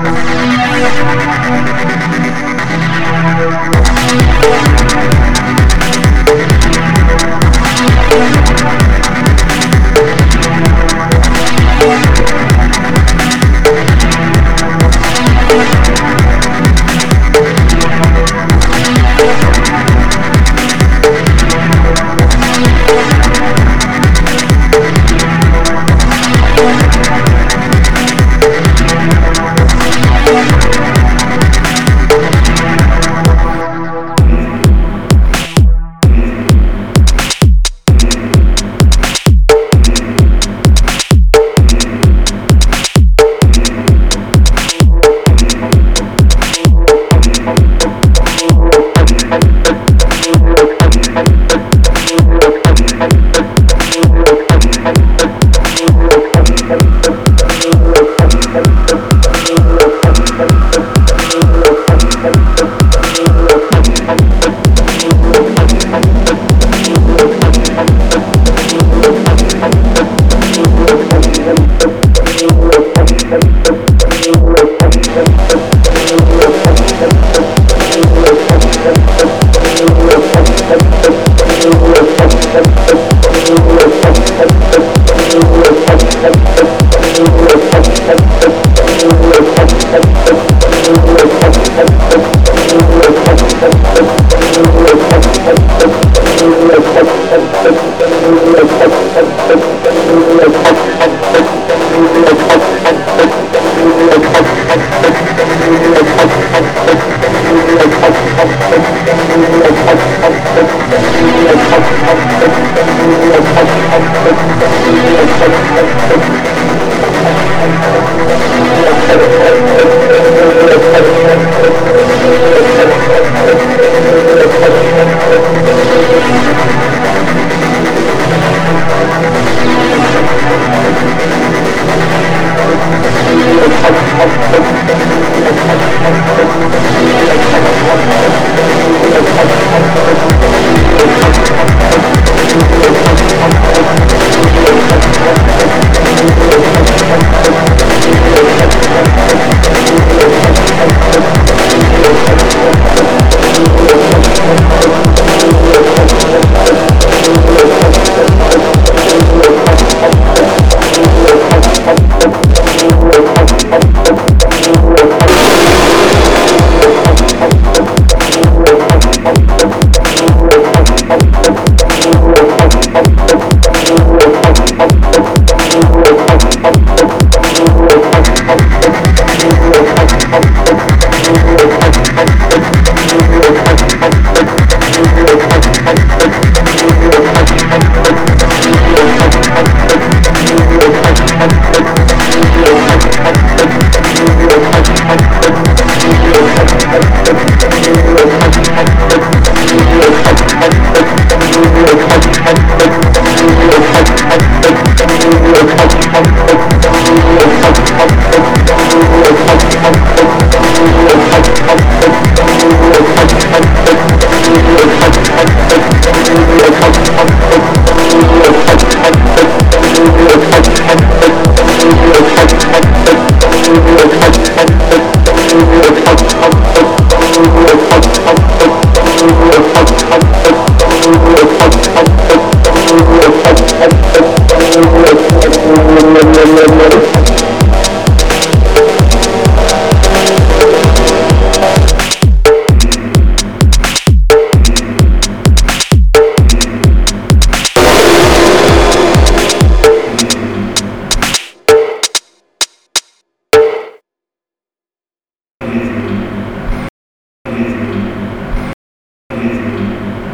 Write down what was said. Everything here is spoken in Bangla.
Thank you. and